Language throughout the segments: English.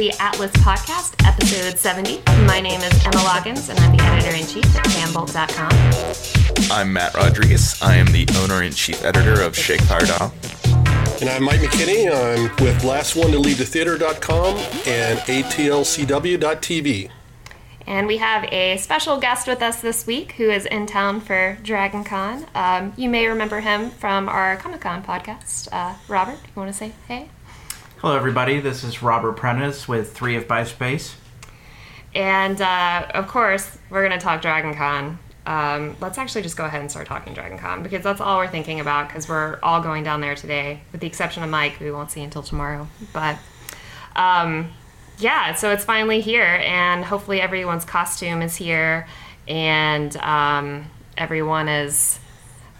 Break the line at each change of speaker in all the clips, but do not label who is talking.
the Atlas Podcast, episode 70. My name is Emma Loggins, and I'm the editor in chief at fanbolt.com.
I'm Matt Rodriguez. I am the owner and chief editor of Shake Fire Doll.
And I'm Mike McKinney. I'm with Last One to Leave the Theater.com and ATLCW.tv.
And we have a special guest with us this week who is in town for Dragon Con. Um, you may remember him from our Comic Con podcast. Uh, Robert, you want to say hey?
Hello, everybody. This is Robert Prentice with Three If By Space.
And uh, of course, we're going to talk Dragon Con. Um, let's actually just go ahead and start talking Dragon Con because that's all we're thinking about because we're all going down there today, with the exception of Mike, we won't see until tomorrow. But um, yeah, so it's finally here, and hopefully everyone's costume is here, and um, everyone is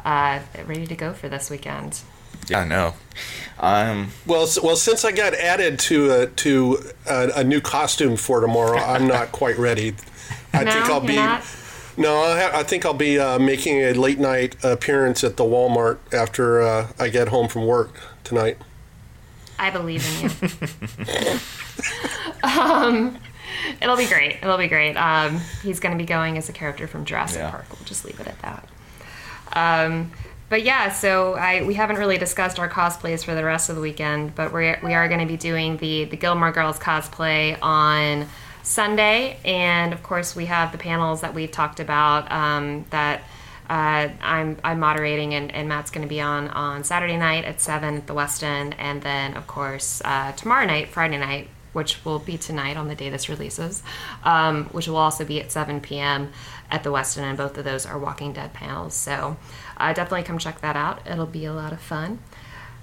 uh, ready to go for this weekend.
Yeah, I know. Um,
Well, s- well, since I got added to a, to a, a new costume for tomorrow, I'm not quite ready. I
No,
think I'll be.
not?
No, I, ha- I think I'll be uh, making a late night appearance at the Walmart after uh, I get home from work tonight.
I believe in you. um, it'll be great. It'll be great. Um, he's going to be going as a character from Jurassic
Yeah.
Park. We'll just leave it at that. Um, but yeah, so I we haven't really discussed our cosplays for the rest of the weekend, but we we are going to be doing the the Gilmore Girls cosplay on Sunday, and of course we have the panels that we've talked about um, that. Uh, I'm I'm moderating and, and Matt's going to be on on Saturday night at seven at the West End, and then of course uh, tomorrow night, Friday night, which will be tonight on the day this releases, um, which will also be at 7 p.m. at the West End, and both of those are Walking Dead panels. So uh, definitely come check that out. It'll be a lot of fun.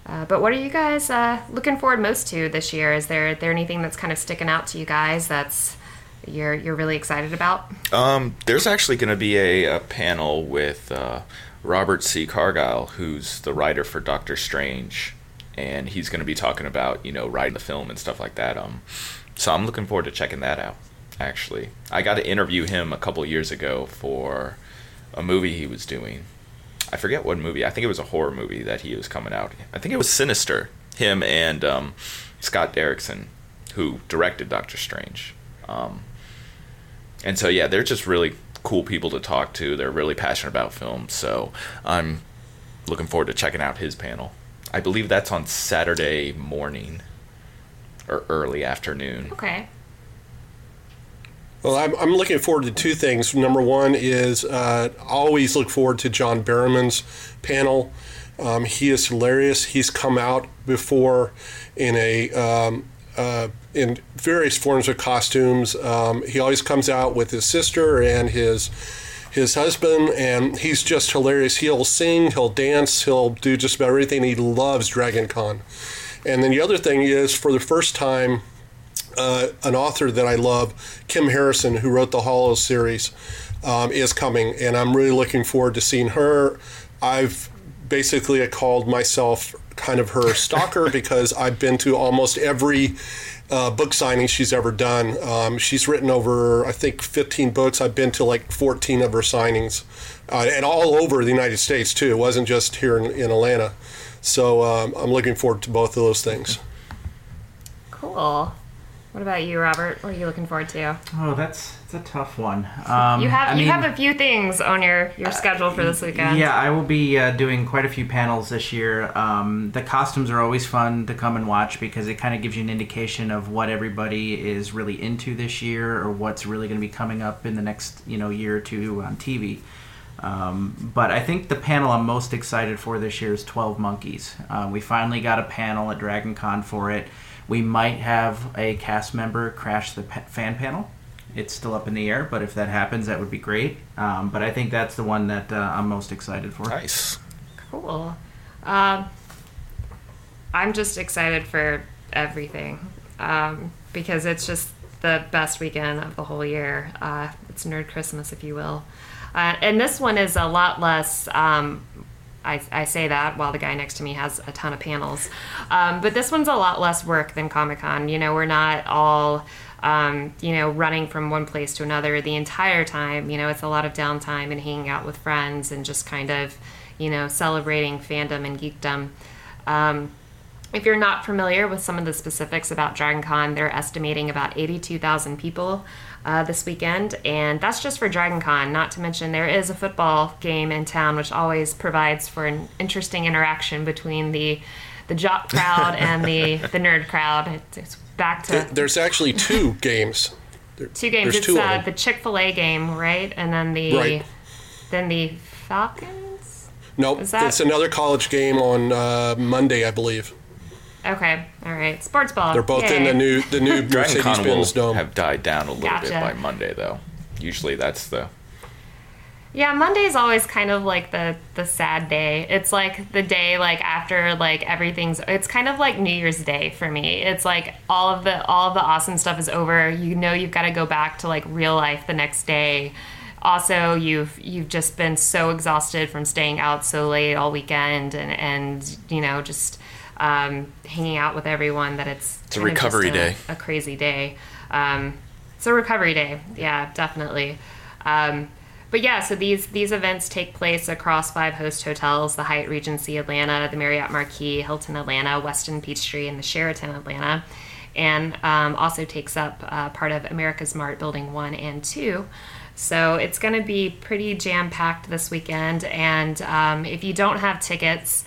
Uh, but what are you guys uh, looking forward most to this year? Is there there anything that's kind of sticking out to you guys that's you're you're really excited about?
um, there's actually going to be a, a panel with uh, Robert C. Cargill, who's the writer for Doctor Strange, and he's going to be talking about you know writing the film and stuff like that. Um, so I'm looking forward to checking that out. Actually, I got to interview him a couple years ago for a movie he was doing. I forget what movie. I think it was a horror movie that he was coming out. I think it was Sinister. Him and um, Scott Derrickson, who directed Doctor Strange. Um, and so yeah, they're just really cool people to talk to. They're really passionate about film. So I'm looking forward to checking out his panel. I believe that's on Saturday morning or early afternoon.
Okay.
Well, I'm, I'm looking forward to two things. Number one is uh, always look forward to John Barrowman's panel. Um, he is hilarious. He's come out before in a um, uh, in various forms of costumes. Um, he always comes out with his sister and his his husband, and he's just hilarious. He'll sing, he'll dance, he'll do just about everything. He loves Dragon Con. And then the other thing is, for the first time, uh, an author that I love, Kim Harrison, who wrote the Hollow series, um, is coming, and I'm really looking forward to seeing her. I've basically called myself kind of her stalker because I've been to almost every uh, book signing she's ever done. Um, she's written over, I think, 15 books. I've been to like 14 of her signings, uh, and all over the United States too. It wasn't just here in, in Atlanta. So um, I'm looking forward to both of those things.
Cool. What about you, Robert? What are you looking forward to?
Oh, that's it's a tough one. Um,
You have
I
you
mean,
have a few things on your your schedule for this weekend.
Yeah, I will be uh, doing quite a few panels this year. Um, the costumes are always fun to come and watch because it kind of gives you an indication of what everybody is really into this year or what's really going to be coming up in the next you know year or two on TV. Um, but I think the panel I'm most excited for this year is 12 Monkeys. Uh, we finally got a panel at Dragon Con for it. We might have a cast member crash the fan panel. It's still up in the air, but if that happens, that would be great. Um, but I think that's the one that uh, I'm most excited for.
Nice.
Cool. Um, I'm just excited for everything um, because it's just the best weekend of the whole year. Uh, it's Nerd Christmas, if you will. Uh, and this one is a lot less. Um, I, I say that while the guy next to me has a ton of panels. Um, but this one's a lot less work than Comic Con. You know, we're not all, um, you know, running from one place to another the entire time. You know, it's a lot of downtime and hanging out with friends and just kind of, you know, celebrating fandom and geekdom. Um, if you're not familiar with some of the specifics about Dragon Con, they're estimating about 82,000 people uh, this weekend, and that's just for Dragon Con. Not to mention, there is a football game in town, which always provides for an interesting interaction between the the jock crowd and the the nerd crowd. It's, it's back to
There- There's actually two games. There-
two games.
There's
It's
two of
uh,
them.
the Chick Fil A game, right, and then the
Right.
then the Falcons.
Nope,
is that-
it's another college game on uh, Monday, I believe.
Okay, all right, sports ball.
They're both in the new the new
Dragon Con
Mercedes-Benz Dome.
have died down a little bit by Monday, though. Usually that's the
Yeah, Monday's always kind of like the the sad day. It's like the day like after like everything's it's kind of like New Year's Day for me. It's like all of the all of the awesome stuff is over. You know you've got to go back to like real life the next day. Also, you've you've just been so exhausted from staying out so late all weekend and and you know just um, hanging out with everyone that it's
It's a
kind of just
recovery
a-
day.
a crazy day. Um, it's a recovery day. Yeah, definitely. Um, but yeah, so these these events take place across five host hotels: the Hyatt Regency Atlanta, the Marriott Marquis, Hilton Atlanta, Westin Peachtree, and the Sheraton Atlanta, and um, also takes up uh, part of America's Mart Building One and Two. So it's going to be pretty jam packed this weekend. And um, if you don't have tickets,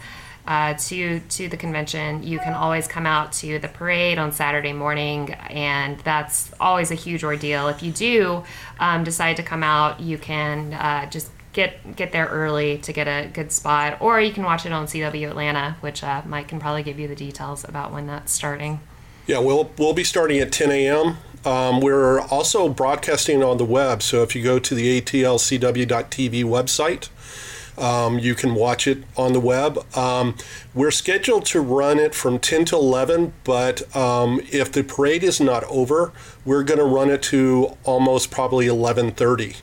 uh, to to the convention, you can always come out to the parade on Saturday morning, and that's always a huge ordeal. If you do um, decide to come out, you can uh, just get get there early to get a good spot, or you can watch it on CW Atlanta, which uh, Mike can probably give you the details about when that's starting.
Yeah, we'll we'll be starting at 10 a.m. Um, we're also broadcasting on the web, so if you go to the atlcw.tv website, um, you can watch it on the web. Um, we're scheduled to run it from 10 to 11, but um, if the parade is not over, we're going to run it to almost probably 11:30.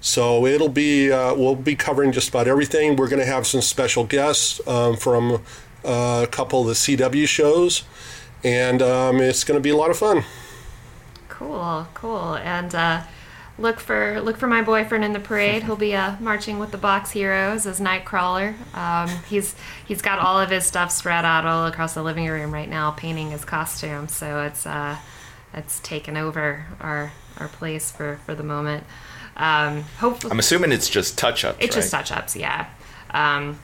So it'll be uh, we'll be covering just about everything. We're going to have some special guests um, from uh, a couple of the CW shows, and um, it's going to be a lot of fun.
Cool, cool, and uh, look for look for my boyfriend in the parade. He'll be uh, marching with the Box Heroes as Nightcrawler. Um, he's he's got all of his stuff spread out all across the living room right now, painting his costume. So it's uh, it's taken over our our place for for the moment. Um, hopefully,
I'm assuming it's just touch ups.
it's just touch ups, yeah. Um,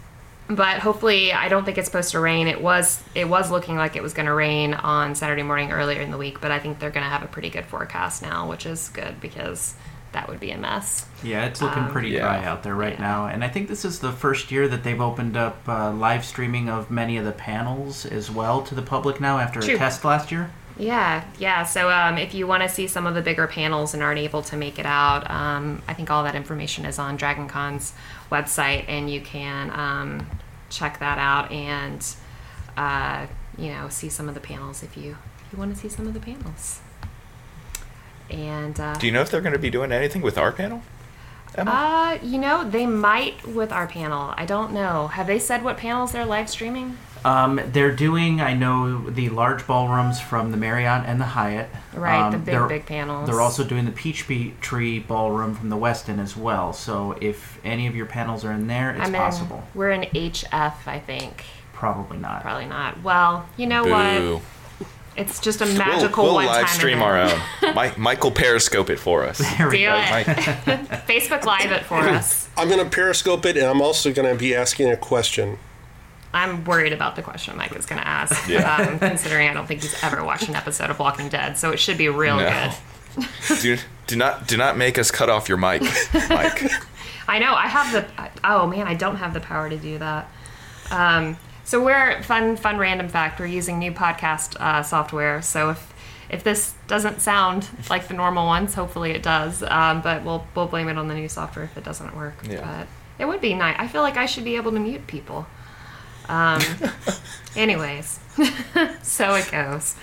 but hopefully, I don't think it's supposed to rain. It was it was looking like it was going to rain on Saturday morning earlier in the week, but I think they're going to have a pretty good forecast now, which is good because that would be a mess.
Yeah, it's looking pretty
Yeah.
dry out there right
yeah.
now, and I think this is the first year that they've opened up uh, live streaming of many of the panels as well to the public now after
True.
a test last year.
Yeah, yeah. So um, if you want to see some of the bigger panels and aren't able to make it out, um, I think all that information is on Dragon Con's website, and you can um, check that out and uh, you know see some of the panels if you if you want to see some of the panels. And uh,
Do you know if they're going to be doing anything with our panel? Emma?
uh, you know, they might with our panel. I don't know. Have they said what panels they're live streaming?
Um, they're doing, I know, the large ballrooms from the Marriott and the Hyatt.
Right,
Um,
the big,
they're-
big panels.
They're also doing the Peach Tree Ballroom from the Westin as well. So if any of your panels are in there, it's
I'm
possible.
In, we're in HF, I think.
Probably not.
Probably not. Well, you know
Boo.
what? It's just a magical
we'll, we'll
one-time
live stream
event.
our own. Mike, Michael Periscope it for us.
There we
Do
go.
it. Facebook Live it for us.
I'm going to periscope it, and I'm also going to be asking a question.
I'm worried about the question Mike is going to ask,
Yeah.
um, considering I don't think he's ever watched an episode of Walking Dead, so it should be real
No.
good.
do, do not do not make us cut off your mic, Mike.
I know. I have the. Oh man, I don't have the power to do that. Um, so we're fun, fun random fact. We're using new podcast uh, software. So if if this doesn't sound like the normal ones, hopefully it does. Um, but we'll we'll blame it on the new software if it doesn't work.
Yeah.
But it would be nice. I feel like I should be able to mute people. Um, anyways, so it goes.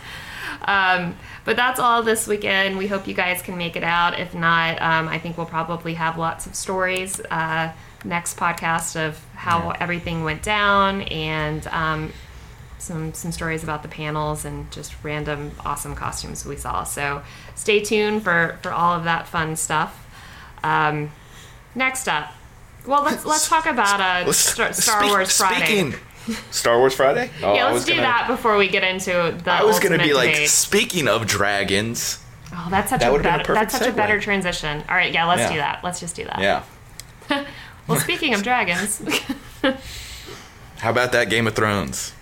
Um, but that's all this weekend. We hope you guys can make it out. If not, um, I think we'll probably have lots of stories uh, next podcast of how everything went down and um, some some stories about the panels and just random awesome costumes we saw. So stay tuned for for all of that fun stuff. Um, next up, well let's let's talk about uh, Star, Star
speak-
Wars Friday.
Speaking Star Wars Friday? Oh,
yeah, let's do
gonna-
that before we get into the.
I was gonna be like,
debate.
speaking of dragons.
oh, that's such
that
a
would've been a
better. That's
perfect
such a better transition. All right, yeah, let's
Yeah.
do that. Let's just do that.
Yeah.
Well, speaking of dragons,
How about that Game of Thrones?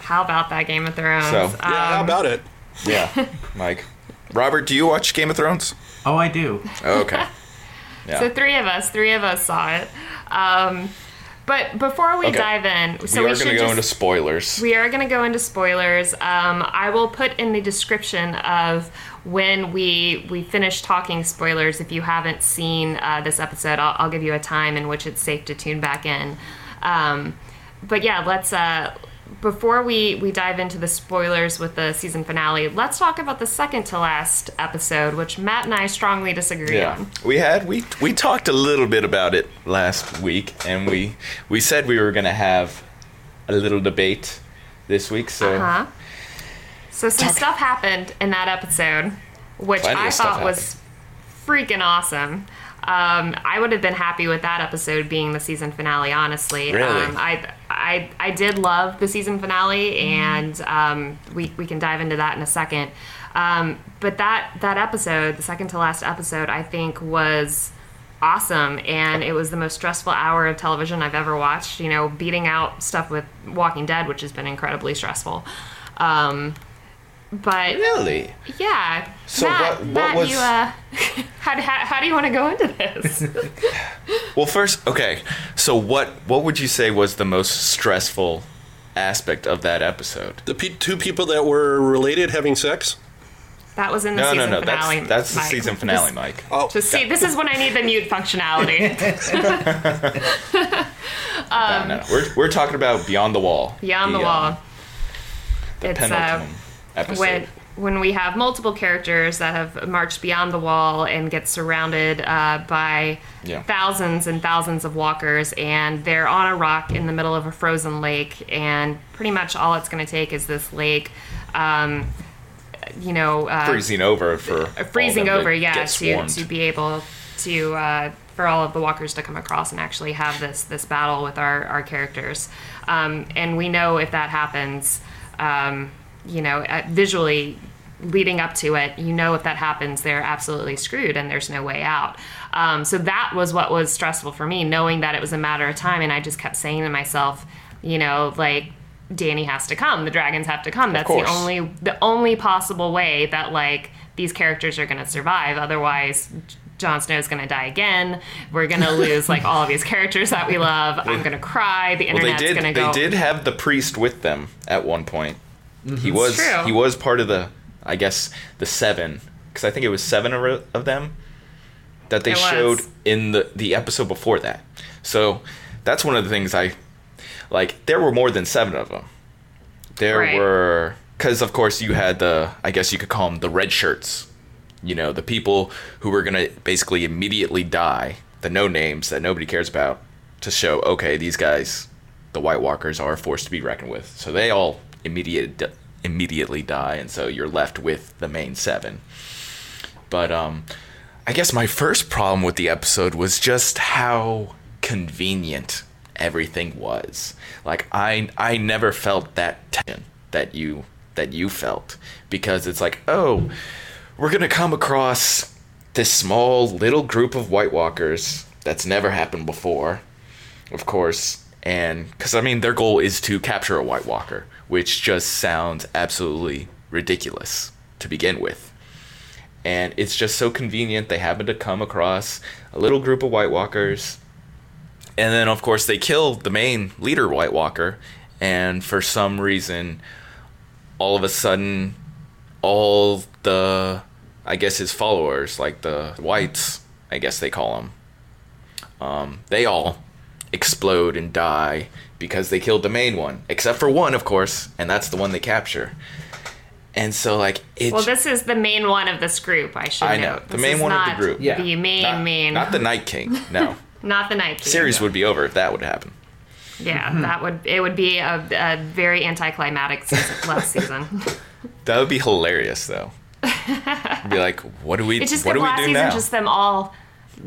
how about that Game of Thrones?
So-
Yeah, how
Um,
about it?
Yeah, Mike. Robert, do you watch Game of Thrones?
Oh, I do.
Oh, okay. Yeah.
So three of us, three of us saw it. Um, but before we
Okay.
dive in, so
we
we,
are
should
going to go
just,
into spoilers.
we are going to go into spoilers. Um, I will put in the description of when we we finish talking spoilers. If you haven't seen uh, this episode, I'll, I'll give you a time in which it's safe to tune back in. Um, but yeah, let's. Uh, before we, we dive into the spoilers with the season finale, let's talk about the second to last episode, which Matt and I strongly disagree
yeah,
on.
we had we we talked a little bit about it last week, and we we said we were going to have a little debate this week. So
Uh-huh. So some
Talk-
stuff happened in that episode, which
Plenty
I thought was freaking awesome. Um, I would have been happy with that episode being the season finale. Honestly,
Really?
um, I, I I did love the season finale, and um, we we can dive into that in a second. Um, but that that episode, the second to last episode, I think was awesome and it was the most stressful hour of television I've ever watched. You know, beating out stuff with Walking Dead, which has been incredibly stressful. Um, but
really,
yeah,
So
Matt,
what- what
Matt,
was-
you uh, how, do- how, how do you want to go into this?
well, first, okay. So what what would you say was the most stressful aspect of that episode?
The pe- two people that were related having sex.
that was in the
No, no,
season
no.
finale.
That's that's the
Mike.
season finale,
Just,
Mike.
Oh,
just see, this is when I need the mute functionality.
no, no, we're we're talking about Beyond the Wall.
Beyond the,
um,
wall.
the
it's uh,
penultimate episode.
when when we have multiple characters that have marched beyond the wall and get surrounded uh, by
Yeah.
thousands and thousands of walkers and they're on a rock in the middle of a frozen lake and pretty much all it's going to take is this lake um, you know uh,
freezing over for
uh, freezing
all of them
over yeah to, to be able to uh, for all of the walkers to come across and actually have this this battle with our our characters um, and we know if that happens um, you know uh, visually leading up to it you know if that happens they're absolutely screwed and there's no way out um, so that was what was stressful for me knowing that it was a matter of time and i just kept saying to myself you know like dany has to come the dragons have to come that's the only the only possible way that like these characters are going to survive otherwise Jon Snow's going to die again. We're going to lose like all of these characters that we love. I'm going to cry. The
well,
internet's
did.
going to go.
They did have the priest with them at one point. He was
true.
he was part of the, I guess the seven, because I think it was seven of them that they
It was.
showed in the the episode before that. So that's one of the things I like. There were more than seven of them. There
Right.
were because of course you had the I guess you could call them the red shirts. You know the people who were gonna basically immediately die, the no names that nobody cares about, to show okay these guys, the White Walkers are a force to be reckoned with. So they all immediate immediately die, and so you're left with the main seven. But um, I guess my first problem with the episode was just how convenient everything was. Like I I never felt that tension that you that you felt because it's like, "Oh, we're going to come across this small little group of White Walkers that's never happened before." Of course, and cuz I mean their goal is to capture a White Walker, which just sounds absolutely ridiculous to begin with. And it's just so convenient. They happen to come across a little group of white walkers. And then of course they kill the main leader white walker. And for some reason all of a sudden all the i guess his followers like the whites i guess they call them um, they all explode and die because they killed the main one except for one of course and that's the one they capture and so like it
well, this is the main one of this group. I should
I know,
note.
the
This
main
is
one of the
not
group.
Yeah.
The main
not,
main.
not the Night King. No,
not the night. King.
series would be over if that would happen.
Yeah, hmm. that would it would be a, a very anticlimactic season, last season.
That would be hilarious, though. It'd be like, what do we?
It's just
what do we
last
do
season,
now?
just them all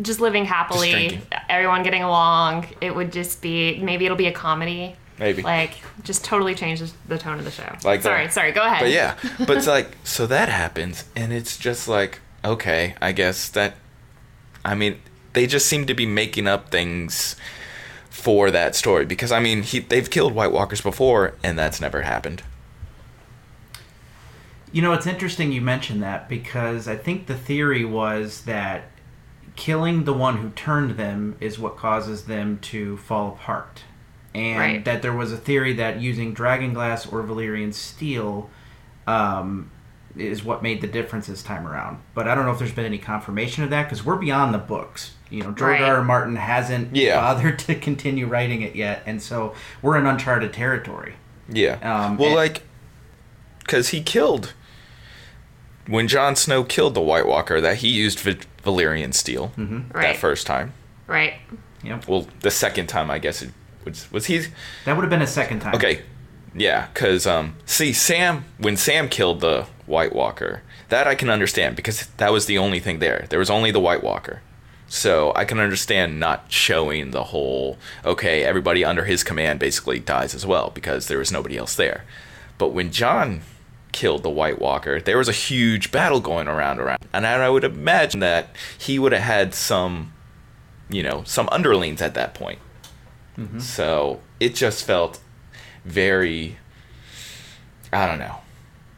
just living happily,
drinking.
everyone getting along. It would just be maybe it'll be a comedy.
Maybe.
Like, just totally changes the tone of the show.
Like the-
sorry, sorry. Go ahead.
But yeah, but it's like so that happens, and it's just like okay, I guess that. I mean, they just seem to be making up things for that story because I mean, he, they've killed White Walkers before, and that's never happened.
You know, it's interesting you mentioned that because I think the theory was that killing the one who turned them is what causes them to fall apart. And
Right.
that there was a theory that using dragon glass or Valyrian steel um, is what made the difference this time around. But I don't know if there's been any confirmation of that because we're beyond the books. You know, George
Right.
R. R. Martin hasn't
Yeah.
bothered to continue writing it yet, and so we're in uncharted territory.
Yeah.
Um,
well,
and-
like, because he killed when Jon Snow killed the White Walker, that he used Va- Valyrian steel
Mm-hmm.
Right.
that first time.
Right.
Yep.
Well, the second time, I guess it was. Was he?
That would have been a second time.
Okay, yeah, because um, see, Sam when Sam killed the White Walker, that I can understand because that was the only thing there. There was only the White Walker, so I can understand not showing the whole. Okay, everybody under his command basically dies as well because there was nobody else there. But when Jon killed the White Walker, there was a huge battle going around around, and I would imagine that he would have had some, you know, some underlings at that point. Mm-hmm. So it just felt very I don't know.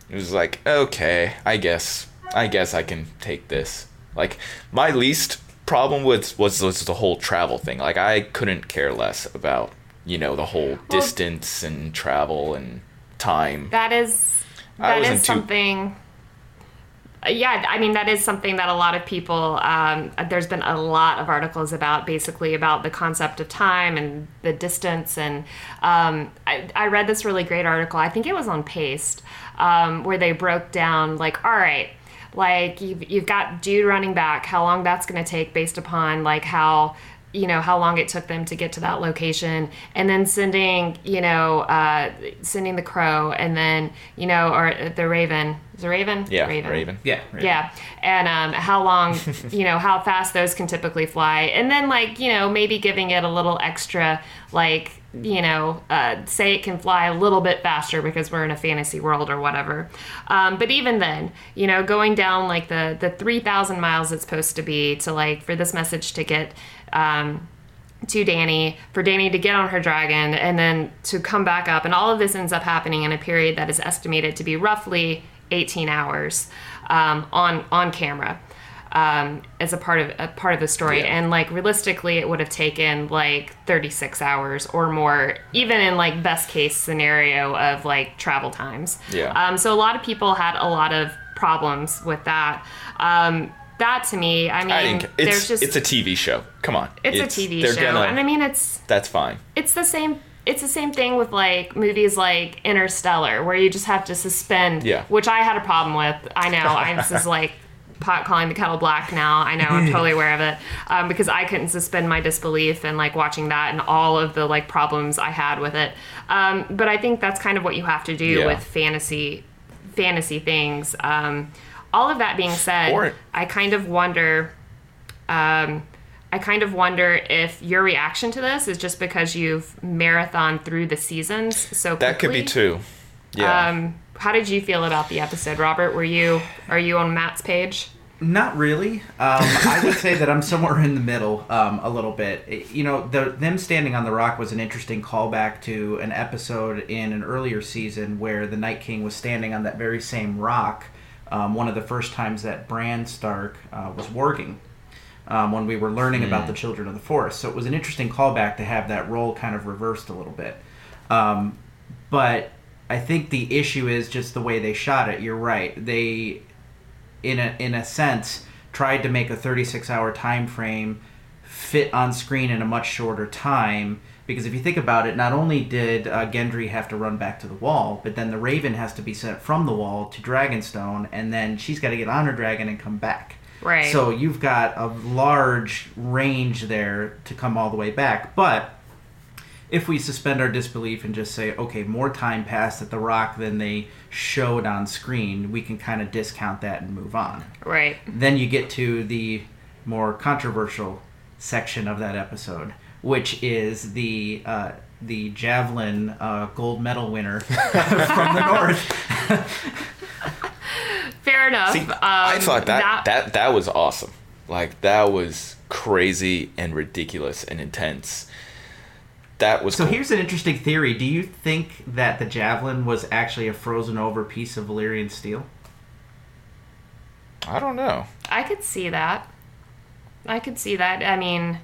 It was like, okay, I guess I guess I can take this. Like my least problem with was was the whole travel thing. Like I couldn't care less about, you know, the whole distance and travel and time.
That is
I
that
too-
something. Yeah, I mean that is something that a lot of people. Um, there's been a lot of articles about basically about the concept of time and the distance, and um, I, I read this really great article. I think it was on Paste, um, where they broke down like, all right, like you've you've got dude running back, how long that's going to take based upon like how you know how long it took them to get to that location and then sending you know uh, sending the crow and then you know or the raven is it raven
Yeah, Raven.
Yeah. right.
yeah and um, how long you know how fast those can typically fly and then like you know maybe giving it a little extra like you know uh, say it can fly a little bit faster because we're in a fantasy world or whatever um, but even then you know going down like the the 3000 miles it's supposed to be to like for this message to get um, to Dany for Dany to get on her dragon and then to come back up and all of this ends up happening in a period that is estimated to be roughly 18 hours um, on on camera um, as a part of a part of the story
Yeah.
and like realistically it would have taken like 36 hours or more even in like best case scenario of like travel times
Yeah.
um, so a lot of people had a lot of problems with that um, that to me I mean
I think
there's
it's
just
it's a TV show. Come on.
it's, a TV show,
gonna-
and I mean it's
that's fine.
it's the same. It's the same thing with like movies like Interstellar, where you just have to suspend.
Yeah.
Which I had a problem with. I know. I'm this is like pot calling the kettle black now. I know. I'm totally aware of it um, because I couldn't suspend my disbelief and like watching that and all of the like problems I had with it. Um, but I think that's kind of what you have to do
Yeah.
with fantasy fantasy things. Um, all of that being said,
Or-
I kind of wonder. Um, I kind of wonder if your reaction to this is just because you've marathon through the seasons so quickly.
That could be too. Yeah.
Um, how did you feel about the episode, Robert? Were you are you on Matt's page?
Not really. Um, I would say that I'm somewhere in the middle um, a little bit. It- you know, the, them standing on the rock was an interesting callback to an episode in an earlier season where the Night King was standing on that very same rock. Um, one of the first times that Bran Stark uh, was warging. Um, when we were learning about the Children of the Forest, so it was an interesting callback to have that role kind of reversed a little bit. Um, but I think the issue is just the way they shot it. You're right. They in a in a sense tried to make a 36 hour time frame fit on screen in a much shorter time because if you think about it not only did uh, gendry have to run back to the wall but then the raven has to be sent from the wall to dragonstone and then she's got to get on her dragon and come back
Right.
so you've got a large range there to come all the way back but if we suspend our disbelief and just say, okay, more time passed at the rock than they showed on screen, we can kind of discount that and move on.
Right.
Then you get to the more controversial section of that episode, which is the uh, the javelin uh, gold medal winner from the north.
Fair enough.
See,
um,
I thought that, that that was awesome. Like that was crazy and ridiculous and intense. That was
So
cool.
here's an interesting theory. Do you think that the javelin was actually a frozen over piece of Valyrian steel?
I don't know.
I could see that. I could see that. I mean,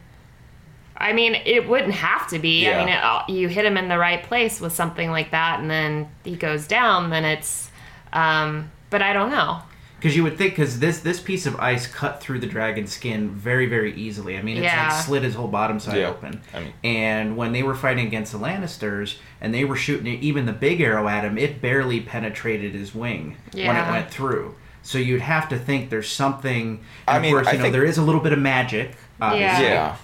I mean, it wouldn't have to be.
Yeah.
I mean, it, uh, you hit him in the right place with something like that, and then he goes down. Then it's. Um, but I don't know.
Because you would think, because this this piece of ice cut through the dragon's skin very very easily. I mean, it's
Yeah.
like slid his whole bottom side
Yeah,
open.
I mean-
and when they were fighting against the Lannisters, and they were shooting even the big arrow at him, it barely penetrated his wing when it went through. So you'd have to think there's something.
I mean,
of course,
I
you know, there is a little bit of magic. Obviously.
Yeah.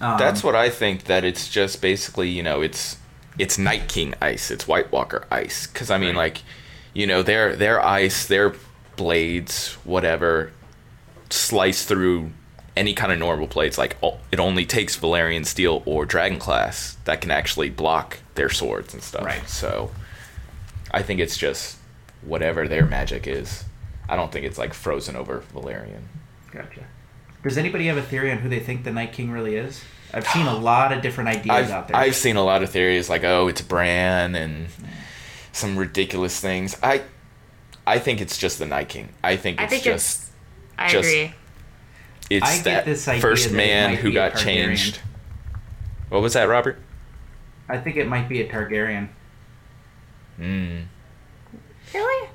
Um,
That's what I think. That it's just basically, you know, it's it's Night King ice. It's White Walker ice. Because I mean,
Right.
like, you know, their their ice, their blades, whatever, slice through any kind of normal blades. Like, it only takes Valyrian steel or Dragon glass that can actually block their swords and stuff.
Right.
So, I think it's just whatever their magic is. I don't think it's like frozen over Valyrian.
Gotcha. Does anybody have a theory on who they think the Night King really is? I've seen a lot of different ideas
I've,
out there.
I've seen a lot of theories like, oh, it's Bran and some ridiculous things. I I think it's just the Night King. I think
I
it's
think
just
it's. I
just-
agree.
it's
I get
that
this idea
first
that
man who got changed. What was that, Robert?
I think it might be a Targaryen.
Mm.
Really?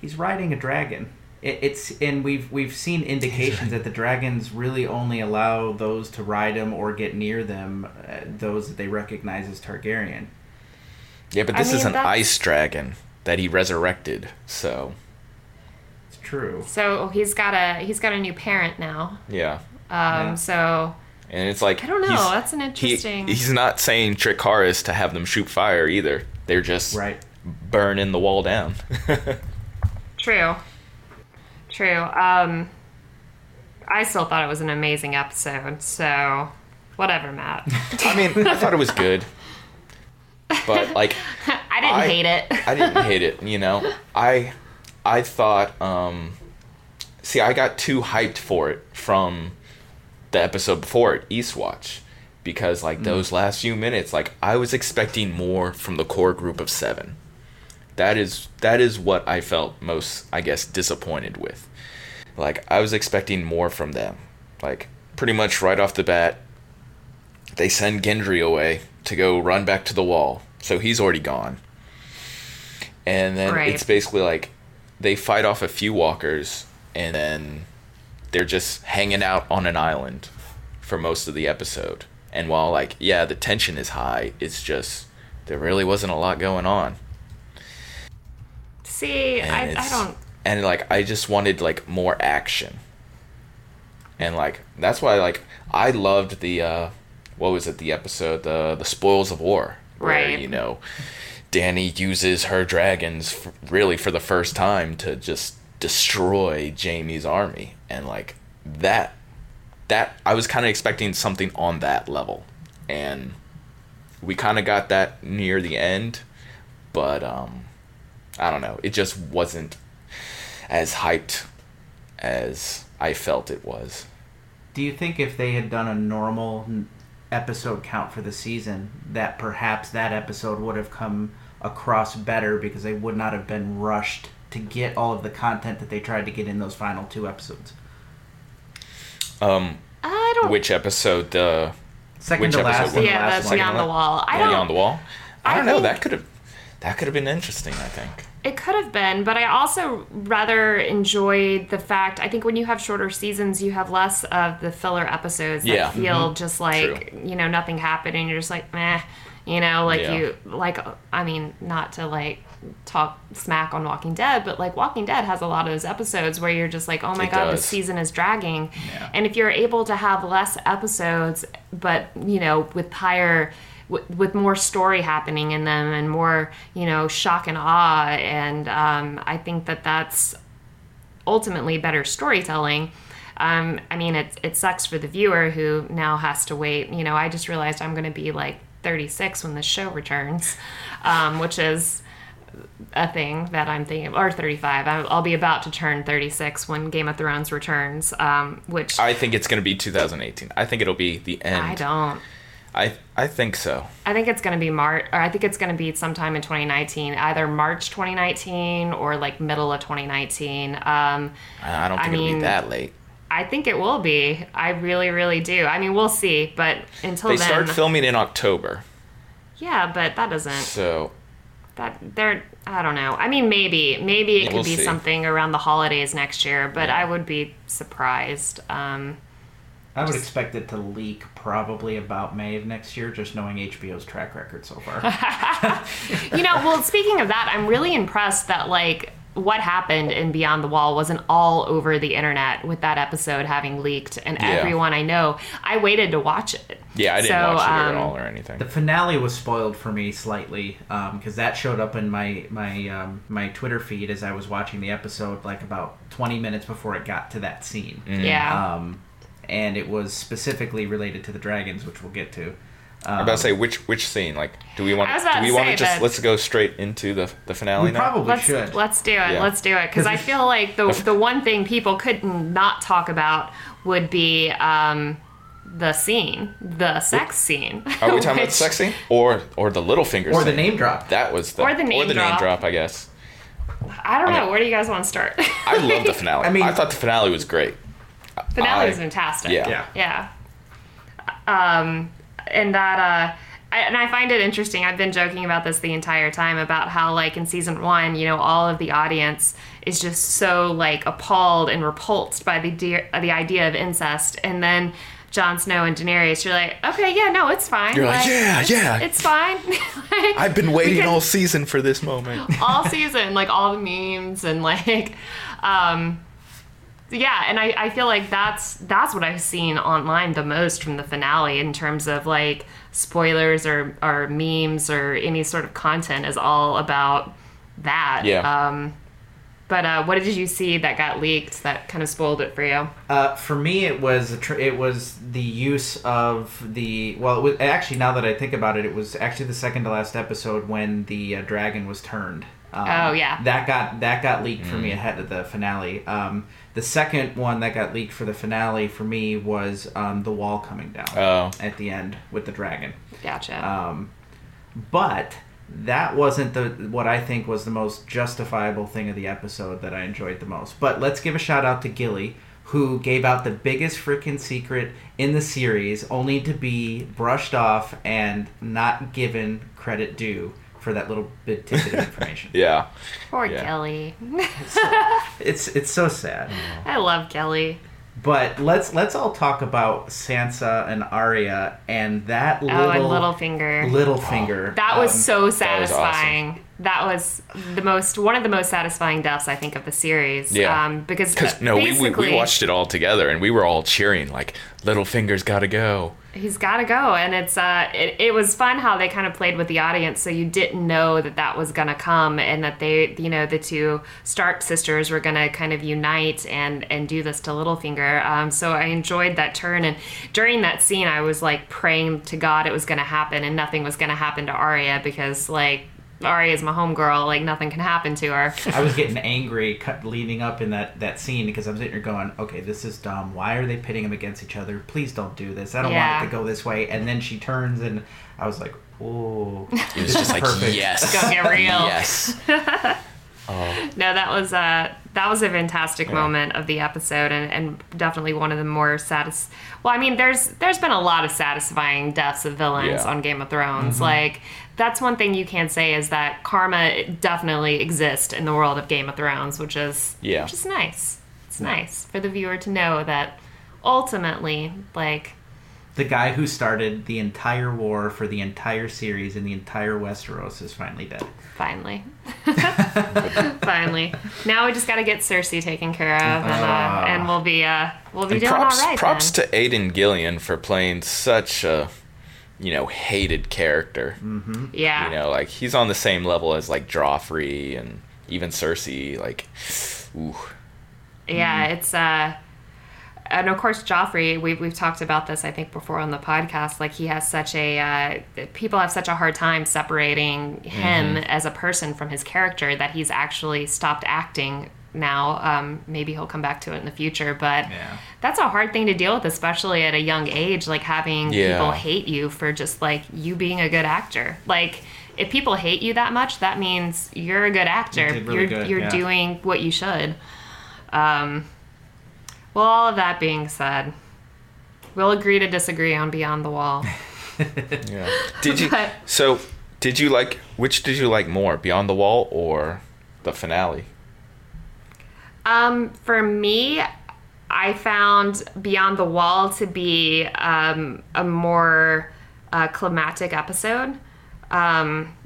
He's riding a dragon. It, it's and we've we've seen indications that the dragons really only allow those to ride them or get near them, uh, those that they recognize as Targaryen.
Yeah, but
I
this is an
that's-
ice dragon that he resurrected. So
It's true.
So he's got a he's got a new parent now.
yeah,
Um.
Yeah.
So
and it's like
I don't know, that's an
he-
interesting-
he's not saying Dracarys to have them shoot fire either. They're just
Right.
burning the wall down.
True. True. Um, I still thought it was an amazing episode. So, whatever, Matt.
I mean, I thought it was good, but like
I didn't
I-
hate it.
I didn't hate it. You know, I I thought. um See, I got too hyped for it from the episode before it, Eastwatch, because like those last few minutes, like I was expecting more from the core group of seven. That is that is what I felt most, I guess, disappointed with. Like I was expecting more from them. Like pretty much right off the bat, they send Gendry away to go run back to the wall. So he's already gone. And then
Right.
it's basically like they fight off a few walkers and then they're just hanging out on an island for most of the episode. And while like yeah, the tension is high, it's just there really wasn't a lot going on.
See,
And
I, I don't.
And like I just wanted like more action. And like that's why like I loved the uh what was it the episode the the spoils of war where
Right.
you know Dany uses her dragons f- really for the first time to just destroy Jaime's army and like that that I was kind of expecting something on that level and we kind of got that near the end but um I don't know it just wasn't as hyped as I felt it was.
Do you think if they had done a normal episode count for the season, that perhaps that episode would have come across better because they would not have been rushed to get all of the content that they tried to get in those final two episodes?
Um,
I don't.
which episode? The
Second
Which
to last.
episode
and
was
the
yeah,
last
that's
one.
beyond the wall. I
Beyond
don't.
the Wall. I
I
don't know.
think-
That could have that could have been interesting. I think.
It could have been, but I also rather enjoyed the fact. I think when you have shorter seasons, you have less of the filler episodes that
Yeah. Mm-hmm.
feel just like you know nothing happened, and you're just like meh, you know, like
Yeah.
you like. I mean, not to like talk smack on Walking Dead, but like Walking Dead has a lot of those episodes where you're just like, oh my
It
god,
does.
this season is dragging,
Yeah.
and if you're able to have less episodes, but you know, with higher with, with more story happening in them and more you know shock and awe and um, i think that that's ultimately better storytelling um, i mean it, it sucks for the viewer who now has to wait you know i just realized i'm going to be like 36 when the show returns, um, which is a thing that I'm thinking, or 35. I'll I'll be about to turn 36 when Game of Thrones returns, um, which I,
I think it's going to be 2018. I think it'll be the end.
I don't.
I I think so.
I think it's going to be March, or I think it's going to be sometime in 2019, either March 2019 or like middle of 2019. Um,
I I don't
I
think it'll
mean,
be that late.
I think it will be. I really, really do. I mean, we'll see, but until
They
then,
start filming in October,
yeah, but that doesn't.
so
That they're. I don't know. I mean, maybe, maybe it
Yeah,
could
we'll
be
see.
something around the holidays next year, but
Yeah.
I would be surprised. Um,
I would expect it to leak probably about May of next year, just knowing HBO's track record so far.
you know, well, speaking of that, I'm really impressed that like what happened in Beyond the Wall wasn't all over the internet with that episode having leaked, and
Yeah.
everyone I know, I waited to watch it.
yeah, I didn't
So,
watch it at
um,
all or anything.
The finale was spoiled for me slightly because that showed up in my my um, my Twitter feed as I was watching the episode, like about 20 minutes before it got to that scene.
Mm.
Yeah.
Um, and it was specifically related to the dragons, which we'll get to.
I'm about to say which which scene? Like, do we want do we
to
want to just let's go straight into the the finale
We
now?
probably
let's
should.
let's do it.
Yeah.
Let's do it because I feel like the the one thing people couldn't not talk about would be um, the scene, the sex scene.
Are we talking about
which-
the sex scene or or the little fingers?
or the name drop.
That was the
Or the name drop.
drop, I guess.
I don't know.
Okay.
Where do you guys want to start?
I love the finale.
I
I
mean-
I thought the finale was great.
Finale
I-
was fantastic.
Yeah.
Yeah.
Yeah. Um, and that, uh, I, and I find it interesting. I've been joking about this the entire time about how, like, in season one, you know, all of the audience is just so like appalled and repulsed by the de- the idea of incest, and then Jon Snow and Daenerys, you're like, okay, yeah, no, it's fine.
You're like, yeah,
it's,
yeah.
it's fine. Like,
I've been waiting
can-
all season for this moment.
all season, like all the memes and like, um, yeah, and I, I feel like that's that's what I've seen online the most from the finale in terms of like spoilers or or memes or any sort of content is all about that.
Yeah.
Um, but uh, what did you see that got leaked that kind of spoiled it for you?
Uh, for me, it was a tr- it was the use of the well. It was, actually, now that I think about it, it was actually the second to last episode when the uh, dragon was turned. Um,
Oh, yeah.
that got that got leaked for
Mm.
me ahead of the finale. Um, the second one that got leaked for the finale for me was um, the wall coming down
Oh.
at the end with the dragon.
Gotcha.
Um, but that wasn't the what I think was the most justifiable thing of the episode that I enjoyed the most. But let's give a shout out to Gilly, who gave out the biggest freaking secret in the series, only to be brushed off and not given credit due for that little bit tidbit of information.
Yeah.
Poor
yeah.
Gilly.
It's it's so sad.
I love Gilly.
But let's let's all talk about Sansa and Arya and that little
Oh, and Littlefinger.
Littlefinger.
That was
Um,
so
was
satisfying. That was, the most one of the most satisfying deaths I think of the series.
Yeah.
Um, because
Because
uh,
no, we, we we watched it all together and we were all cheering like Littlefinger's got to go.
He's got to go, and it's uh, it, it was fun how they kind of played with the audience, so you didn't know that that was gonna come, and that they, you know, the two Stark sisters were gonna kind of unite and and do this to Littlefinger. Um, so I enjoyed that turn, and during that scene, I was like praying to God it was gonna happen, and nothing was gonna happen to Arya because like. Arya's my homegirl. Like nothing can happen to her.
I was getting angry cut, leading up in that, that scene because I'm sitting here going, okay, this is dumb. Why are they pitting them against each other? Please don't do this. I don't
Yeah.
want it to go this way. And then she turns, and I was like, oh.
It was just like
Perfect.
yes,
Go get real.
yes. oh.
No, that was a that was a fantastic moment of the episode, and, and definitely one of the more satis. Well, I mean, there's there's been a lot of satisfying deaths of villains
Yeah.
on Game of Thrones. Mm-hmm. Like that's one thing you can't say is that karma definitely exists in the world of Game of Thrones, which is
Yeah.
which is nice. It's nice for the viewer to know that ultimately, like
The guy who started the entire war for the entire series in the entire Westeros is finally dead.
finally, finally, now we just got to get Cersei taken care of, and, uh, and we'll be uh, we'll be
And
doing
props
all right.
props
then.
to Aidan Gillen for playing such a you know hated character.
yeah.
You know, like he's on the same level as like Joffrey and even Cersei. Like, ooh,
Yeah, it's uh and of course Joffrey. We've we've talked about this I think before on the podcast. Like he has such a uh, people have such a hard time separating him as a person from his character that he's actually stopped acting now. Um, maybe he'll come back to it in the future, but
Yeah.
that's a hard thing to deal with, especially at a young age. Like having
Yeah.
people hate you for just like you being a good actor. Like if people hate you that much, that means you're a good actor.
You really
are
good,
you're
yeah.
doing what you should. Um, well, all of that being said, we'll agree to disagree on Beyond the Wall.
Yeah. Did you?
But-
So, did you like which did you like more, Beyond the Wall or the finale?
Um, for me, I found Beyond the Wall to be um, a more uh, climatic episode, um,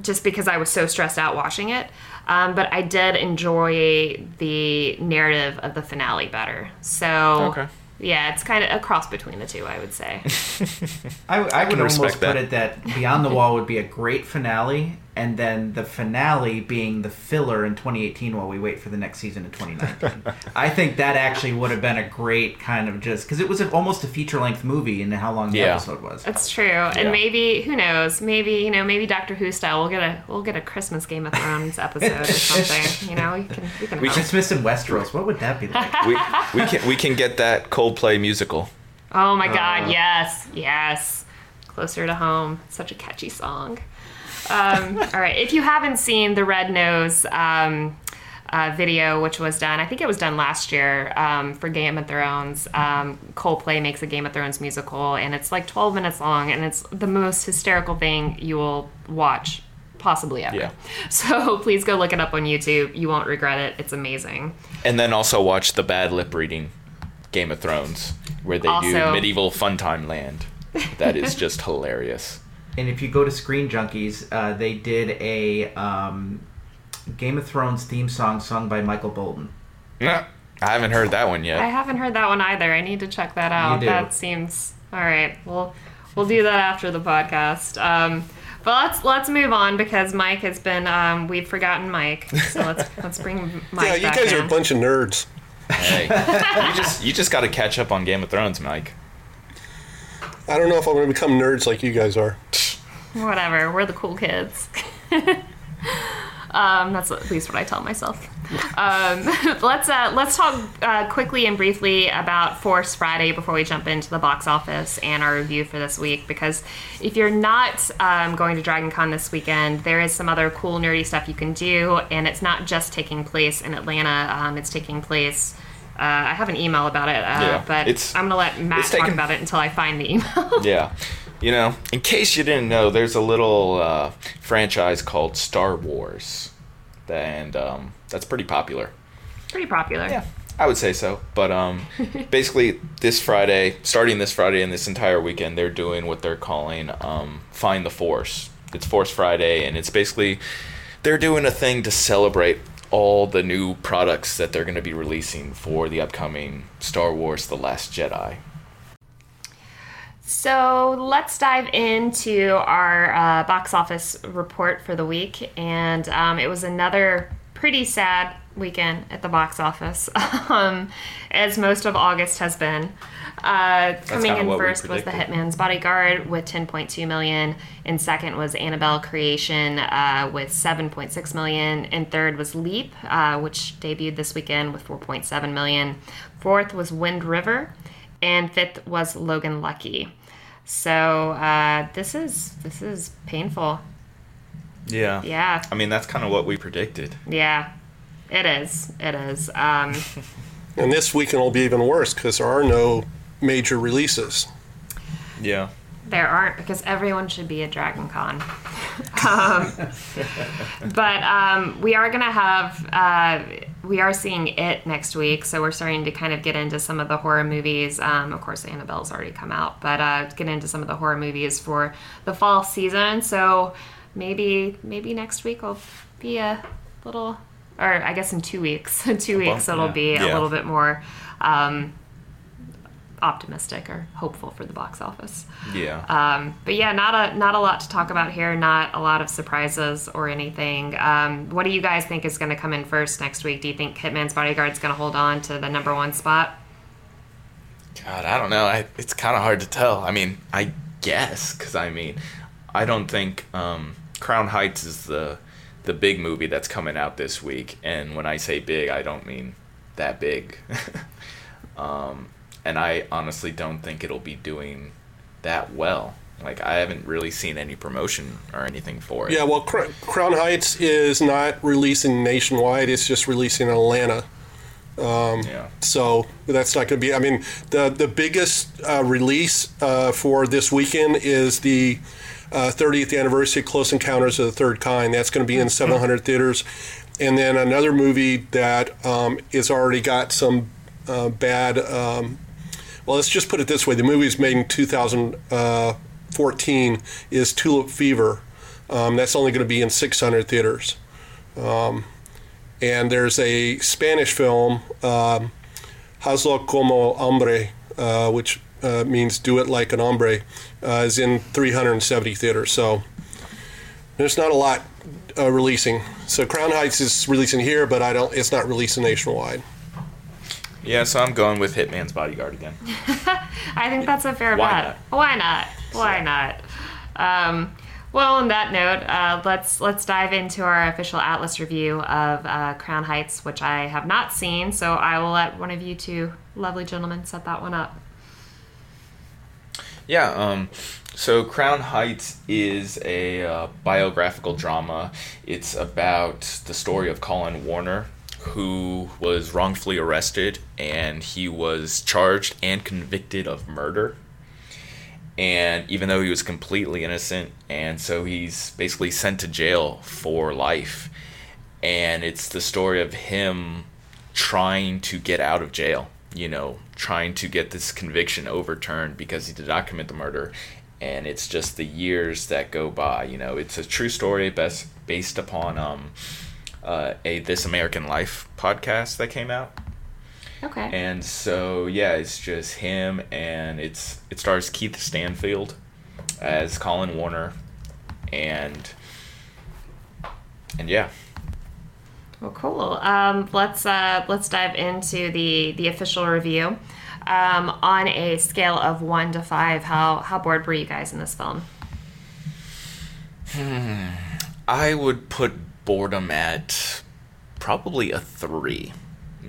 just because I was so stressed out watching it. Um, but I did enjoy the narrative of the finale better. So,
Okay.
yeah, it's kind of a cross between the two, I would say.
I, I would
can
almost
respect
put it that Beyond the Wall would be a great finale, and then the finale being the filler in 2018 while we wait for the next season in 2019. I think that actually would have been a great kind of just because it was a, almost a feature length movie in how long the
Yeah.
episode was.
That's true, and maybe who knows? Maybe you know, maybe Doctor Who style. We'll get a we'll get a Christmas Game of Thrones episode or something. You know, we can we can.
We
hope.
Christmas in Westeros. What would that be like?
We we can we can get that Coldplay musical.
Oh my god,
Uh.
yes, yes. Closer to home. Such a catchy song. Um, all right, if you haven't seen the Red Nose um, uh, video, which was done, I think it was done last year um, for Game of Thrones, um, Coldplay makes a Game of Thrones musical, and it's like 12 minutes long, and it's the most hysterical thing you will watch possibly ever.
Yeah.
So please go look it up on YouTube. You won't regret it. It's amazing.
And then also watch the bad lip reading Game of Thrones, where they do
Also-
medieval Funtime Land. That is just hilarious.
And if you go to Screen Junkies, uh, they did a um, Game of Thrones theme song sung by Michael Bolton.
Yeah, I haven't heard that one yet.
I haven't heard that one either. I need to check that out.
do.
That seems all right. We'll we'll do that after the podcast. Um, but let's let's move on because Mike has been um, we've forgotten Mike. So let's let's bring Mike
yeah, you
back
guys
in.
are a bunch of nerds.
Hey, you just you just got to catch up on Game of Thrones, Mike.
I don't know if I'm going to become nerds like you guys are.
Whatever. We're the cool kids. um, that's at least what I tell myself. Um, let's uh, let's talk uh, quickly and briefly about Force Friday before we jump into the box office and our review for this week. Because if you're not um, going to Dragon Con this weekend, there is some other cool nerdy stuff you can do, and it's not just taking place in Atlanta. Um, it's taking place. Uh, I have an email about it, uh,
Yeah,
but I'm gonna let Matt
it's
talk
taken-
about it until I find the email.
Yeah. You know, in case you didn't know, there's a little uh, franchise called Star Wars, and um, that's pretty popular.
Pretty popular.
Yeah, I would say so. But um, basically, this Friday, starting this Friday and this entire weekend, they're doing what they're calling um, Find the Force. It's Force Friday, and it's basically they're doing a thing to celebrate all the new products that they're going to be releasing for the upcoming Star Wars The Last Jedi.
So let's dive into our uh, box office report for the week. And um, it was another pretty sad weekend at the box office, um, as most of August has been. Uh, coming in first was The. Hitman's Bodyguard with 10.2 million. In second was Annabelle Creation uh, with 7.6 million. And third was Leap, uh, which debuted this weekend with 4.7 million. Fourth was Wind River, and fifth was Logan Lucky. So uh, this is this is painful.
Yeah.
Yeah,
I mean, that's kind of what we predicted.
yeah, it is. It is. Um,
And this weekend will be even worse because there are no major releases.
Yeah.
There aren't because everyone should be at Dragon Con. um, but um, we are going to have, uh, we are seeing it next week. So we're starting to kind of get into some of the horror movies. Um, of course, Annabelle's already come out, but uh, get into some of the horror movies for the fall season. So maybe, maybe next week will be a little, or I guess in two weeks, two weeks it'll
yeah.
be a little bit more. Um, optimistic or hopeful for the box office.
Yeah.
Um, but yeah, not a not a lot to talk about here. Not a lot of surprises or anything. Um, what do you guys think is going to come in first next week? Do you think Hitman's Bodyguard is going to hold on to the number one spot?
God, I don't know. I, it's kind of hard to tell. I mean, I guess because I mean, I don't think um, Crown Heights is the the big movie that's coming out this week. And when I say big, I don't mean that big. um, and I honestly don't think it'll be doing that well. Like I haven't really seen any promotion or anything for it.
Yeah, well, Cr- Crown Heights is not releasing nationwide; it's just releasing in Atlanta. Um,
Yeah.
So that's not going to be. I mean, the the biggest uh, release uh, for this weekend is the uh, 30th anniversary of Close Encounters of the Third Kind. That's going to be in 700 theaters, and then another movie that um, is already got some uh, bad. Um, well, let's just put it this way: the movie was made in 2014. Is Tulip Fever? Um, that's only going to be in 600 theaters. Um, and there's a Spanish film, um, Hazlo como hombre, uh, which uh, means do it like an hombre, uh, is in 370 theaters. So there's not a lot uh, releasing. So Crown Heights is releasing here, but I don't. It's not releasing nationwide.
Yeah, so I'm going with Hitman's Bodyguard again.
I think that's a fair
Why
bet. Why not? Why not? Um, well, on that note, uh, let's let's dive into our official Atlas review of uh, Crown Heights, which I have not seen. So I will let one of you two lovely gentlemen set that one up.
Yeah, um, so Crown Heights is a uh, biographical drama. It's about the story of Colin Warner, who was wrongfully arrested and he was charged and convicted of murder. And even though he was completely innocent, and so he's basically sent to jail for life. And it's the story of him trying to get out of jail, you know, trying to get this conviction overturned because he did not commit the murder. And it's just the years that go by, you know, it's a true story best based upon um, uh, a This American Life podcast that came out.
Okay.
And so yeah, it's just him, and it's it stars Keith Stanfield as Colin Warner, and and yeah,
Well, cool. Um, let's uh, let's dive into the the official review. Um, on a scale of one to five, how how bored were you guys in this film? Hmm.
I would put boredom at probably a three.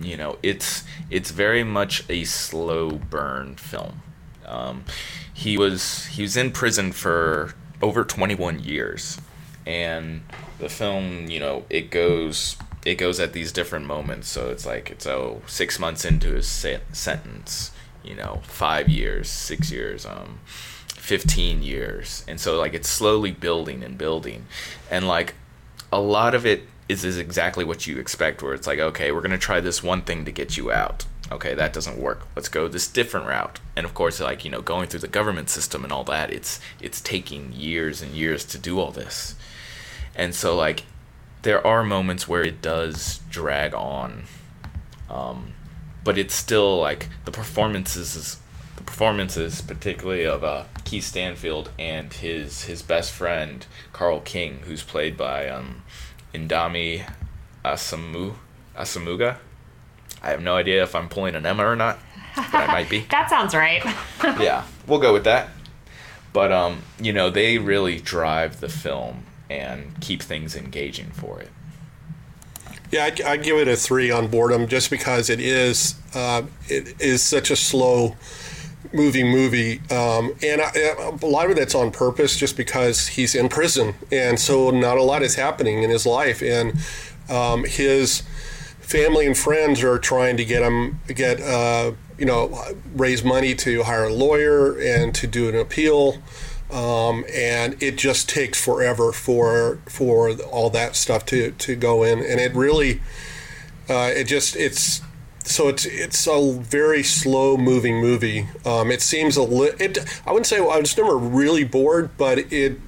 You know, it's it's very much a slow burn film. Um, he was he was in prison for over 21 years, and the film, you know, it goes it goes at these different moments. So it's like it's oh six months into his se- sentence, you know, five years, six years, um, 15 years, and so like it's slowly building and building, and like a lot of it is, is exactly what you expect where it's like okay we're going to try this one thing to get you out. Okay that doesn't work. Let's go this different route. And of course like you know going through the government system and all that it's it's taking years and years to do all this. And so like there are moments where it does drag on um, but it's still like the performances is the performances particularly of uh, Keith Stanfield and his his best friend Carl King who's played by um, Indami Asamu Asamuga I have no idea if I'm pulling an Emma or not but I might be
That sounds right.
yeah, we'll go with that. But um, you know, they really drive the film and keep things engaging for it.
Yeah, I'd, I'd give it a three on boredom just because it is uh, it is such a slow moving movie, um, and I, a lot of that's on purpose, just because he's in prison, and so not a lot is happening in his life, and um, his family and friends are trying to get him get uh, you know raise money to hire a lawyer and to do an appeal. Um, and it just takes forever for for all that stuff to, to go in, and it really, uh, it just it's so it's it's a very slow moving movie. Um, it seems a li- it I wouldn't say I was never really bored, but it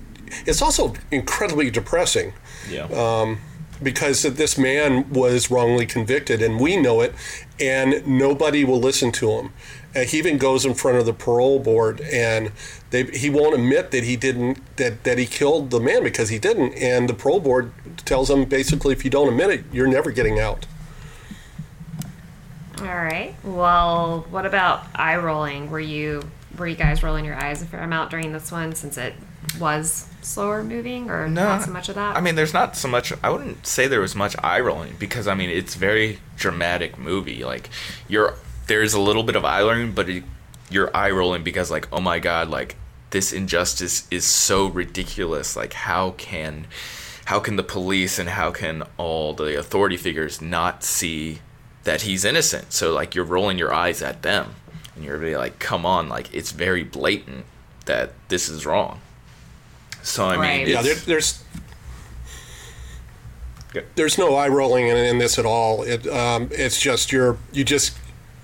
it's also incredibly depressing
Yeah.
Um, because this man was wrongly convicted, and we know it, and nobody will listen to him. Uh, he even goes in front of the parole board, and they, he won't admit that he didn't that, that he killed the man because he didn't. And the parole board tells him basically, if you don't admit it, you're never getting out.
All right. Well, what about eye rolling? Were you were you guys rolling your eyes a fair amount during this one since it was slower moving, or not so much of that?
I mean, there's not so much. I wouldn't say there was much eye rolling because I mean it's very dramatic movie. Like you're there's a little bit of eye rolling, but it, you're eye rolling because like oh my god, like this injustice is so ridiculous. Like how can how can the police and how can all the authority figures not see that he's innocent? So like you're rolling your eyes at them and you're really like, come on, like it's very blatant that this is wrong. So I
Right.
mean,
Yeah, there, there's there's no eye rolling in, in this at all. It um, it's just you're you just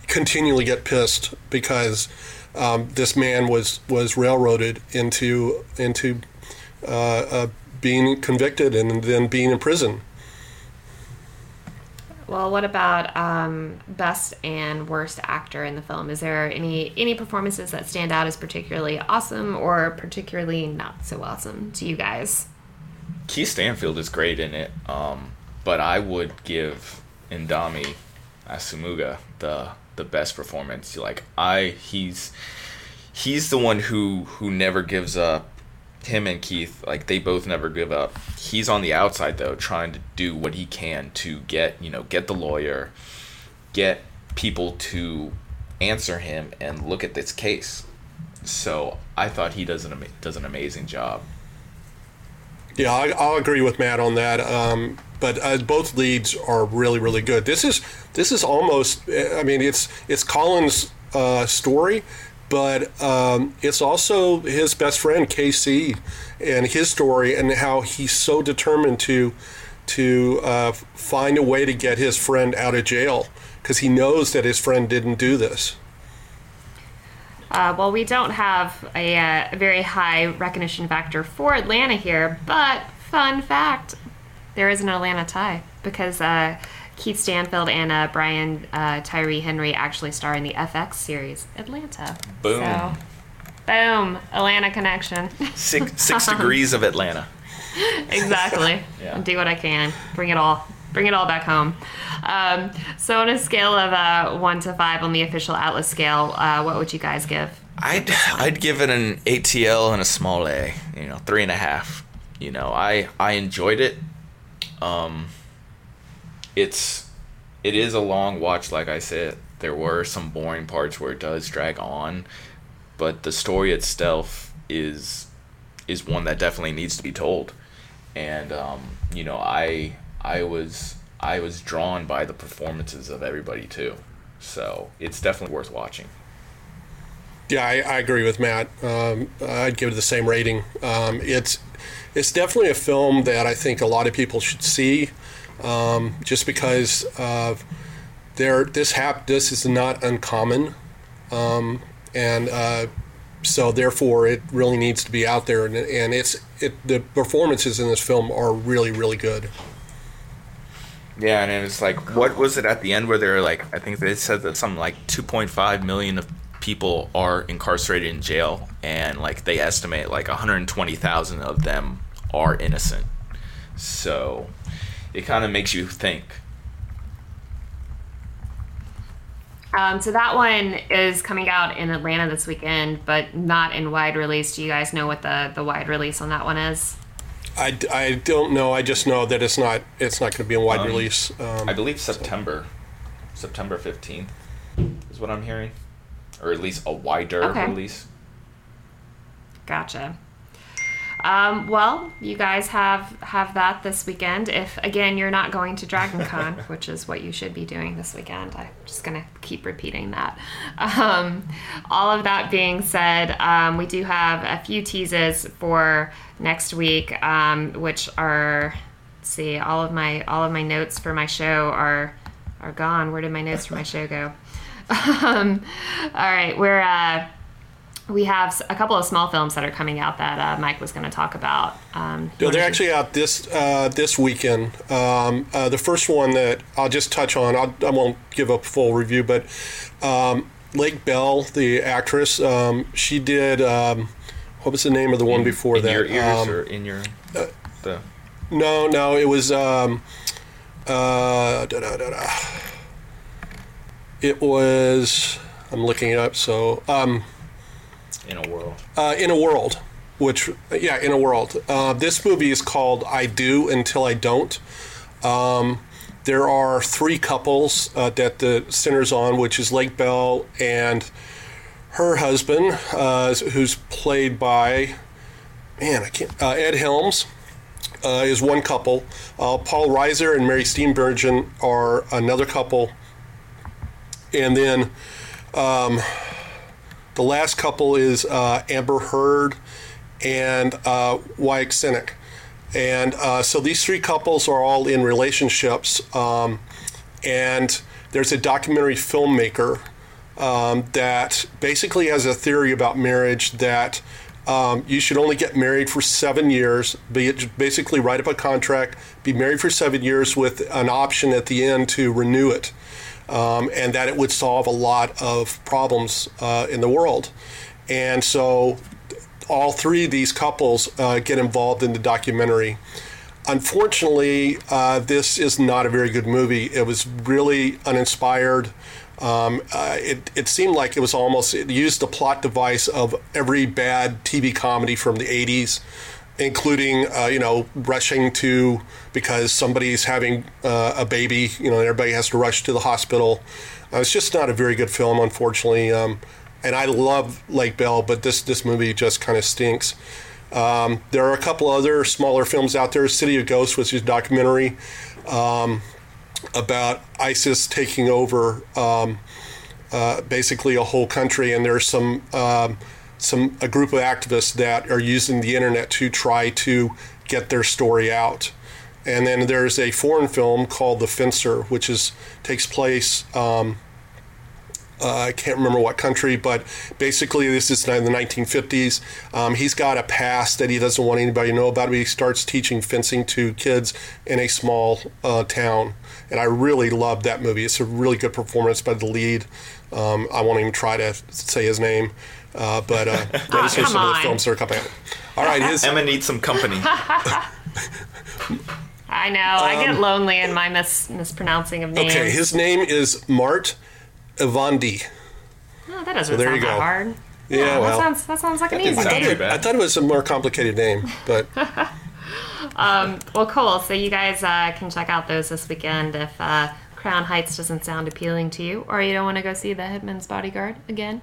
continually get pissed because um, this man was was railroaded into into uh, uh, being convicted and then being in prison.
Well, what about um, best and worst actor in the film? Is there any any performances that stand out as particularly awesome or particularly not so awesome to you guys?
Keith Stanfield is great in it, um, but I would give Indami Asumuga the the best performance. Like I, he's he's the one who who never gives up. Him and Keith, like they both never give up. He's on the outside though, trying to do what he can to get you know get the lawyer, get people to answer him and look at this case. So I thought he does an does an amazing job.
Yeah, I, I'll agree with Matt on that. Um, but uh, both leads are really, really good. This is this is almost. I mean, it's it's Colin's uh, story, but um, it's also his best friend KC and his story and how he's so determined to to uh, find a way to get his friend out of jail because he knows that his friend didn't do this.
Uh, well, we don't have a, uh, a very high recognition factor for Atlanta here, but fun fact there is an Atlanta tie because uh, Keith Stanfield and uh, Brian uh, Tyree Henry actually star in the FX series Atlanta.
Boom.
So, boom. Atlanta connection.
Six six degrees of Atlanta.
exactly.
Yeah.
Do what I can. Bring it all. Bring it all back home. Um, so, on a scale of uh, one to five on the official Atlas scale, uh, what would you guys give?
I'd I'd give it an ATL and a small A. You know, three and a half. You know, I I enjoyed it. Um, it's it is a long watch, like I said. There were some boring parts where it does drag on, but the story itself is is one that definitely needs to be told. And um, you know, I I was I was drawn by the performances of everybody too. So it's definitely worth watching.
Yeah, I, I agree with Matt. Um, I'd give it the same rating. Um, it's it's definitely a film that I think a lot of people should see, um, just because uh, there this hap this is not uncommon, um, and uh, so therefore it really needs to be out there. And, and it's it the performances in this film are really really good.
Yeah, and it's like, what was it at the end where they were like, I think they said that something like 2.5 million of people are incarcerated in jail, and like they estimate like 120,000 of them are innocent. So it kind of makes you think.
Um, so that one is coming out in Atlanta this weekend, but not in wide release. Do you guys know what the, the wide release on that one is?
I, I don't know. I just know that it's not it's not going to be in wide
Um,
release. Um,
I believe September, September 15th is what I'm hearing, or at least a wider
Okay.
release.
Gotcha. Um, well, you guys have have that this weekend. If again you're not going to Dragon Con, which is what you should be doing this weekend, I'm just gonna keep repeating that. Um, all of that being said, um, we do have a few teases for next week, um, which are let's see all of my all of my notes for my show are are gone. Where did my notes for my show go? um, all right, we're. Uh, we have a couple of small films that are coming out that uh, Mike was going to talk about. Um,
No, they're actually out this uh, this weekend. Um, uh, the first one that I'll just touch on, I'll, I won't give a full review, but um, Lake Bell, the actress, um, she did. Um, what was the name of the one before
in
that?
your ears
Um,
or in your the
no, no, it was. Um, uh, da, da, da, da. It was. I'm looking it up. So, um,
In a world.
uh, in a world, which yeah, in a world. Uh, this movie is called "I Do Until I Don't." Um, there are three couples uh, that the center's on, which is Lake Bell and her husband, uh, who's played by man, I can't. Uh, Ed Helms uh, is one couple. Paul Reiser and Mary Steenburgen are another couple, and then um, the last couple is uh, Amber Heard and uh, Wyatt Cenac. And uh, so these three couples are all in relationships. Um, and there's a documentary filmmaker um, that basically has a theory about marriage that um, you should only get married for seven years, basically write up a contract, be married for seven years with an option at the end to renew it, um, and that it would solve a lot of problems uh, in the world. And so all three of these couples uh, get involved in the documentary. Unfortunately, uh, this is not a very good movie. It was really uninspired. Um, uh, it, it seemed like it was almost, it used the plot device of every bad TV comedy from the 80s, including, uh, you know, rushing to, because somebody's having uh, a baby, you know, everybody has to rush to the hospital. Uh, it's just not a very good film, unfortunately. Um, and I love Lake Bell, but this, this movie just kind of stinks. Um, there are a couple other smaller films out there. City of Ghosts, which is a documentary um, about ISIS taking over um, uh, basically a whole country, and there's some um, some a group of activists that are using the internet to try to get their story out. And then there's a foreign film called The Fencer, which is takes place. Um, uh, I can't remember what country, but basically this is in the 1950s. Um, he's got a past that he doesn't want anybody to know about. But he starts teaching fencing to kids in a small uh, town, and I really loved that movie. It's a really good performance by the lead. Um, I won't even try to say his name, uh, but uh, those are
come
some of the films that are coming out. All right, his,
Emma needs some company.
I know. I get lonely in my mis- mispronouncing of names.
Um, okay, his name is Mart Evandi.
Oh, that doesn't
there
sound
you
that
go.
hard.
Yeah,
that
well.
sounds that sounds like an easy
sound
name.
too bad.
I thought it was a more complicated name, but
Well, cool. So you guys uh, can check out those this weekend if uh, Crown Heights doesn't sound appealing to you, or you don't want to go see The Hitman's Bodyguard again.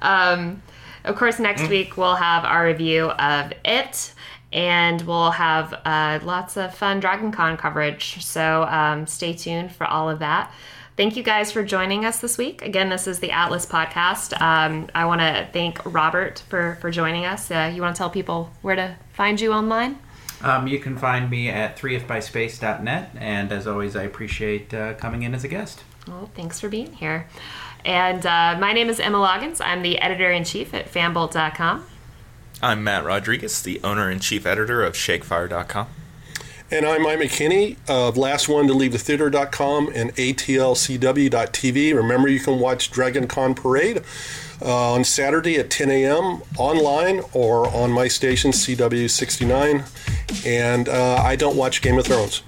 Um, of course, next
Mm.
week we'll have our review of it, and we'll have uh, lots of fun Dragon Con coverage. So um, stay tuned for all of that. Thank you guys for joining us this week. Again, this is the Atlas podcast. Um, I want to thank Robert for, for joining us. Uh, you want to tell people where to find you online?
Um, you can find me at 3ifbyspace.net, and as always, I appreciate uh, coming in as a guest.
Well, thanks for being here. And uh, my name is Emma Loggins. I'm the editor in chief at fanbolt.com.
I'm Matt Rodriguez, the owner and chief editor of ShakeFire.com.
And I'm Mike McKinney of Last One to Leave the Theater.com and ATLCW.tv. Remember, you can watch Dragon Con Parade uh, on Saturday at 10 a.m. online or on my station, CW69. And uh, I don't watch Game of Thrones.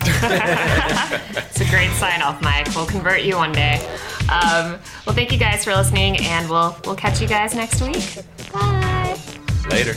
It's a great sign off, Mike. We'll convert you one day. Um, well, thank you guys for listening, and we'll we'll catch you guys next week. Bye.
Later.